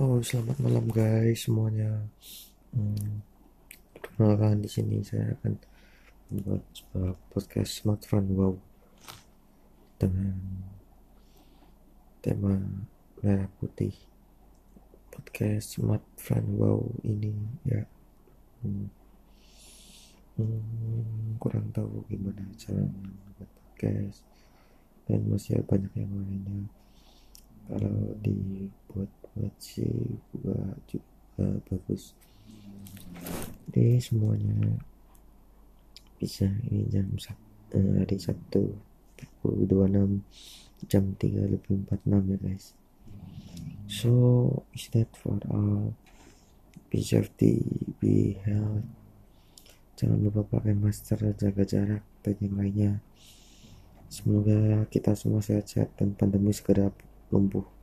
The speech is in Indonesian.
Oh, selamat malam guys semuanya. Hmm, perkenalkan di sini saya akan membuat sebuah podcast smartphone wow dengan tema merah putih. Podcast smartphone wow ini ya hmm, hmm, kurang tahu gimana cara membuat podcast dan masih banyak yang lainnya kalau dibuat buat sih juga juga bagus. Jadi semuanya bisa ini jam eh, hari Sabtu pukul 26 jam 3 lebih 46 ya guys. So is that for all? Be safety be health. Jangan lupa pakai masker jaga jarak dan yang lainnya. Semoga kita semua sehat-sehat dan pandemi segera lumpuh